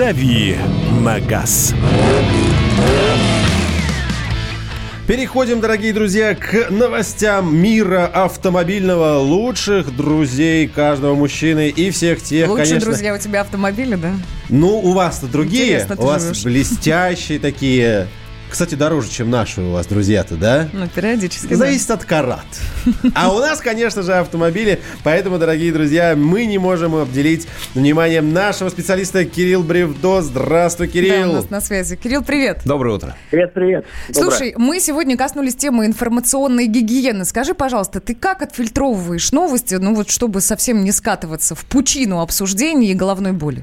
«Дави на газ». Переходим, дорогие друзья, к новостям мира автомобильного. Лучших друзей каждого мужчины и всех тех, Лучшие конечно... друзья у тебя автомобили, да? Ну, у вас-то другие. У вас живешь. блестящие такие. Кстати, дороже, чем наши у вас друзья-то, да? Ну, периодически, да. Зависит от карат. А у нас, конечно же, автомобили. Поэтому, дорогие друзья, мы не можем обделить вниманием нашего специалиста Кирилл Бревдо. Здравствуй, Да, у Кирилл. нас на связи. Кирилл, привет. Доброе утро. Привет, привет. Слушай, мы сегодня коснулись темы информационной гигиены. Скажи, пожалуйста, ты как отфильтровываешь новости, ну вот чтобы совсем не скатываться в пучину обсуждений и головной боли?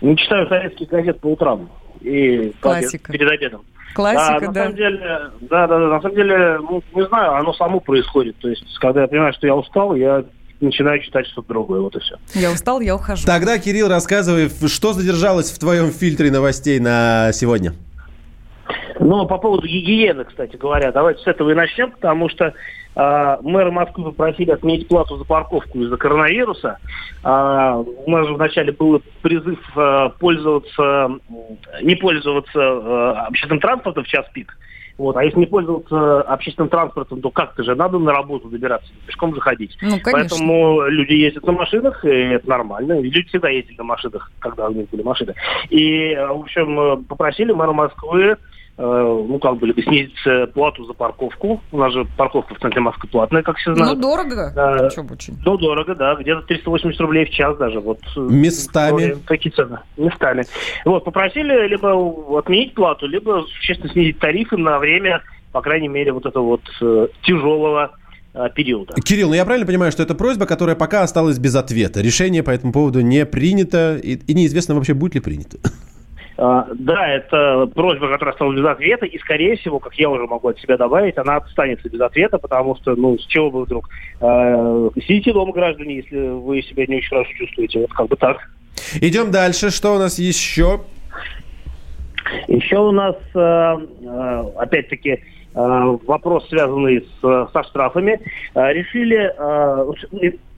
Не читаю советские газеты по утрам и Классика. перед обедом. Классика, на да. самом деле, да, да, да, на самом деле, ну, не знаю, оно само происходит. То есть, когда я понимаю, что я устал, я начинаю читать что-то другое, вот и все. Я устал, я ухожу. Тогда, Кирилл, рассказывай, что задержалось в твоем фильтре новостей на сегодня? Ну, по поводу гигиены, кстати говоря, давайте с этого и начнем, потому что э, мэра Москвы попросили отменить плату за парковку из-за коронавируса. А, у нас же вначале был призыв э, пользоваться, не пользоваться э, общественным транспортом в час пик. Вот. А если не пользоваться общественным транспортом, то как-то же надо на работу добираться, пешком же ходить. Ну, конечно. Поэтому люди ездят на машинах, и это нормально. И люди всегда ездили на машинах, когда у них были машины. И, э, в общем, э, попросили мэра Москвы э, ну, как бы, либо снизить э, плату за парковку. У нас же парковка в центре Москвы платная, как все Ну, знают. дорого. Да. Очень. Ну, дорого, да, где-то 380 рублей в час даже. Вот, э, Местами. ну, Такие цены. Местами. Вот, попросили либо отменить плату, либо существенно снизить тарифы на время, по крайней мере, вот этого вот э, тяжелого э, периода. Кирилл, ну я правильно понимаю, что это просьба, которая пока осталась без ответа. Решение по этому поводу не принято, и, и неизвестно вообще, будет ли принято. А, Да, это просьба, которая осталась без ответа, и, скорее всего, как я уже могу от себя добавить, она останется без ответа, потому что, ну, с чего бы вдруг? Э, Сидите дома, граждане, если вы себя не очень хорошо чувствуете, вот как бы так. Идем дальше. Что у нас еще? Еще у нас, э, э, опять-таки, э, вопрос, связанный с, со штрафами. Решили,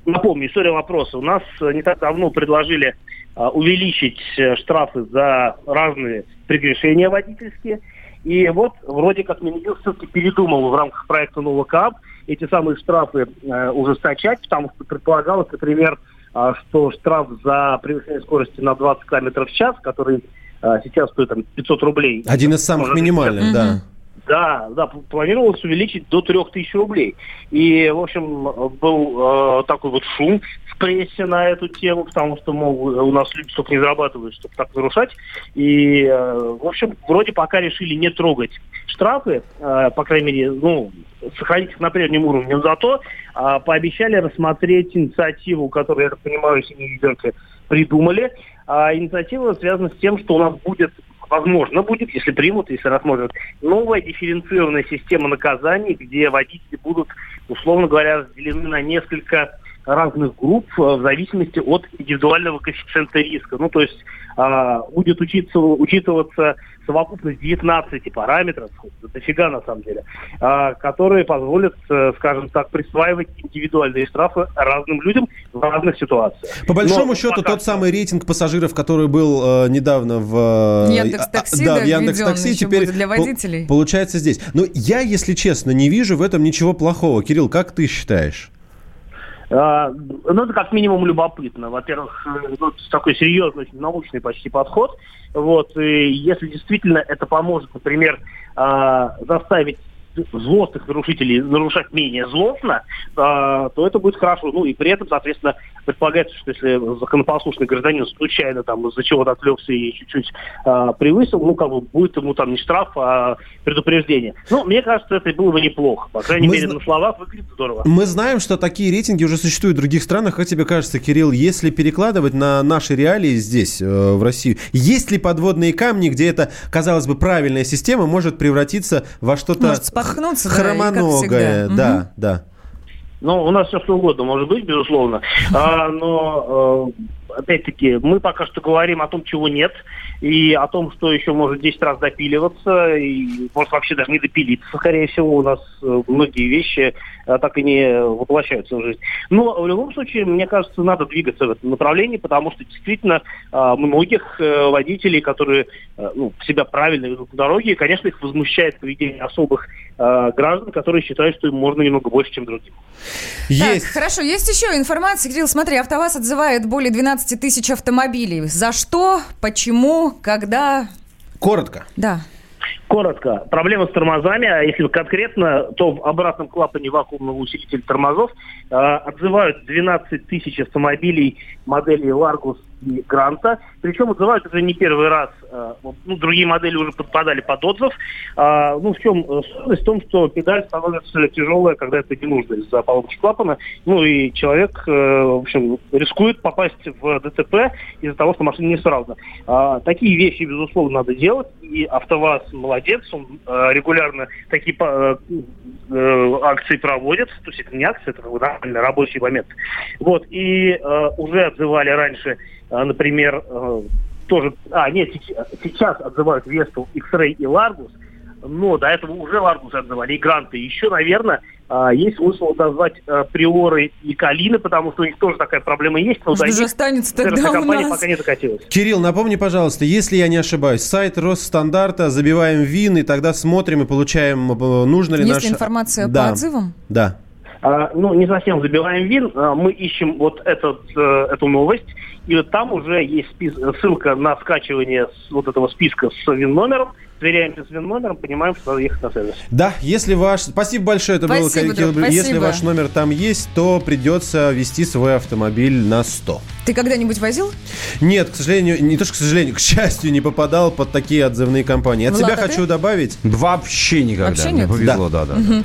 напомню, история вопроса. У нас не так давно предложили увеличить э, штрафы за разные прегрешения водительские. И вот вроде как Минюст все-таки передумал в рамках проекта «Новый КАП» эти самые штрафы э, ужесточать, потому что предполагалось, например, э, что штраф за превышение скорости на 20 км в час, который э, сейчас стоит там, 500 рублей. Один из самых минимальных, да. Да, да, планировалось увеличить до 3000 рублей. И, в общем, был э, такой вот шум в прессе на эту тему, потому что, мол, у нас люди столько не зарабатывают, чтобы так нарушать. И, э, в общем, вроде пока решили не трогать штрафы, э, по крайней мере, ну, сохранить их на прежнем уровне, но зато э, пообещали рассмотреть инициативу, которую, я так понимаю, Ведерка придумали. А инициатива связана с тем, что у нас будет возможно будет, если примут, если рассмотрят, новая дифференцированная система наказаний, где водители будут, условно говоря, разделены на несколько разных групп э, в зависимости от индивидуального коэффициента риска. Ну, то есть а, будет учиться, учитываться совокупность 19 параметров, дофига на самом деле, а, которые позволят, э, скажем так, присваивать индивидуальные штрафы разным людям в разных ситуациях. По большому Но счету, пока тот самый рейтинг пассажиров, который был э, недавно в... э, Яндекс.Такси, да, в теперь для водителей. получается здесь. Но я, если честно, не вижу в этом ничего плохого. Кирилл, как ты считаешь? А, Ну, это как минимум любопытно. Во-первых, э, ну, такой серьезный, очень научный почти подход. Вот, и если действительно это поможет, например, а, заставить злостных нарушителей нарушать менее злостно, а, то это будет хорошо. Ну и при этом, соответственно, предполагается, что если законопослушный гражданин случайно там из-за чего-то отвлекся и чуть-чуть а, превысил, ну как бы будет ему там не штраф, а предупреждение. Ну, мне кажется, это было бы неплохо. По крайней Мы мере, зна- на словах выглядит здорово. Мы знаем, что такие рейтинги уже существуют в других странах. Как тебе кажется, Кирилл, если перекладывать на наши реалии здесь, э, в Россию, есть ли подводные камни, где эта, казалось бы, правильная система может превратиться во что-то Может да, хромоногое? всегда. Да, да. Ну, у нас все что угодно может быть, безусловно. А, но, э, опять-таки, мы пока что говорим о том, чего нет, и о том, что еще может 10 раз допиливаться, и может вообще даже не допилиться, скорее всего, у нас э, многие вещи э, так и не воплощаются в жизнь. Но в любом случае, мне кажется, надо двигаться в этом направлении, потому что действительно многих водителей, которые ну, себя правильно ведут на дороге, конечно, их возмущает поведение особых граждан, которые считают, что им можно немного больше, чем другим. Есть. Так, хорошо, есть еще информация. Кирилл, смотри, АвтоВАЗ отзывает более 12 тысяч автомобилей. За что, почему, когда? Коротко. Да. Коротко. Проблема с тормозами, а если конкретно, то в обратном клапане вакуумного усилителя тормозов э, отзывают 12 тысяч автомобилей модели Largus Гранта. Причем отзывают это не первый раз. Э, ну, другие модели уже подпадали под отзыв. А, ну, в чем э, сложность? В том, что педаль становится тяжелая, когда это не нужно из-за поломки клапана. Ну, и человек, э, в общем, рискует попасть в ДТП из-за того, что машина не сразу. А, такие вещи, безусловно, надо делать. И АвтоВАЗ молодец, он регулярно такие акции проводит. То есть это не акции, это нормальный рабочий момент. Вот. И уже отзывали раньше например, э, тоже... А, нет, сейчас отзывают Vestel, X-Ray и Largus, но до этого уже Largus отзывали, и Гранты. Еще, наверное, а, есть смысл назвать э, Приоры и Калины, потому что у них тоже такая проблема есть. Но Что же останется тогда у нас? пока не докатилась. Кирилл, напомни, пожалуйста, если я не ошибаюсь, сайт Росстандарта, забиваем ВИН, и тогда смотрим и получаем, э, нужно ли Есть наш... информация да. по отзывам? Да. А, ну, не совсем забиваем ВИН, а, мы ищем вот этот, э, эту новость, и вот там уже есть спис... ссылка на скачивание с вот этого списка с ВИН-номером, сверяемся с ВИН-номером, понимаем, что надо ехать на сервис. Да, если ваш... Спасибо большое, это спасибо, было Кирилл. Спасибо. Если ваш номер там есть, то придется вести свой автомобиль на 100. Ты когда-нибудь возил? Нет, к сожалению, не то что к сожалению, к счастью, не попадал под такие отзывные компании. От Влад, себя а хочу ты? добавить. Вообще никогда. Вообще нет? Повезло, да, да. да. Угу.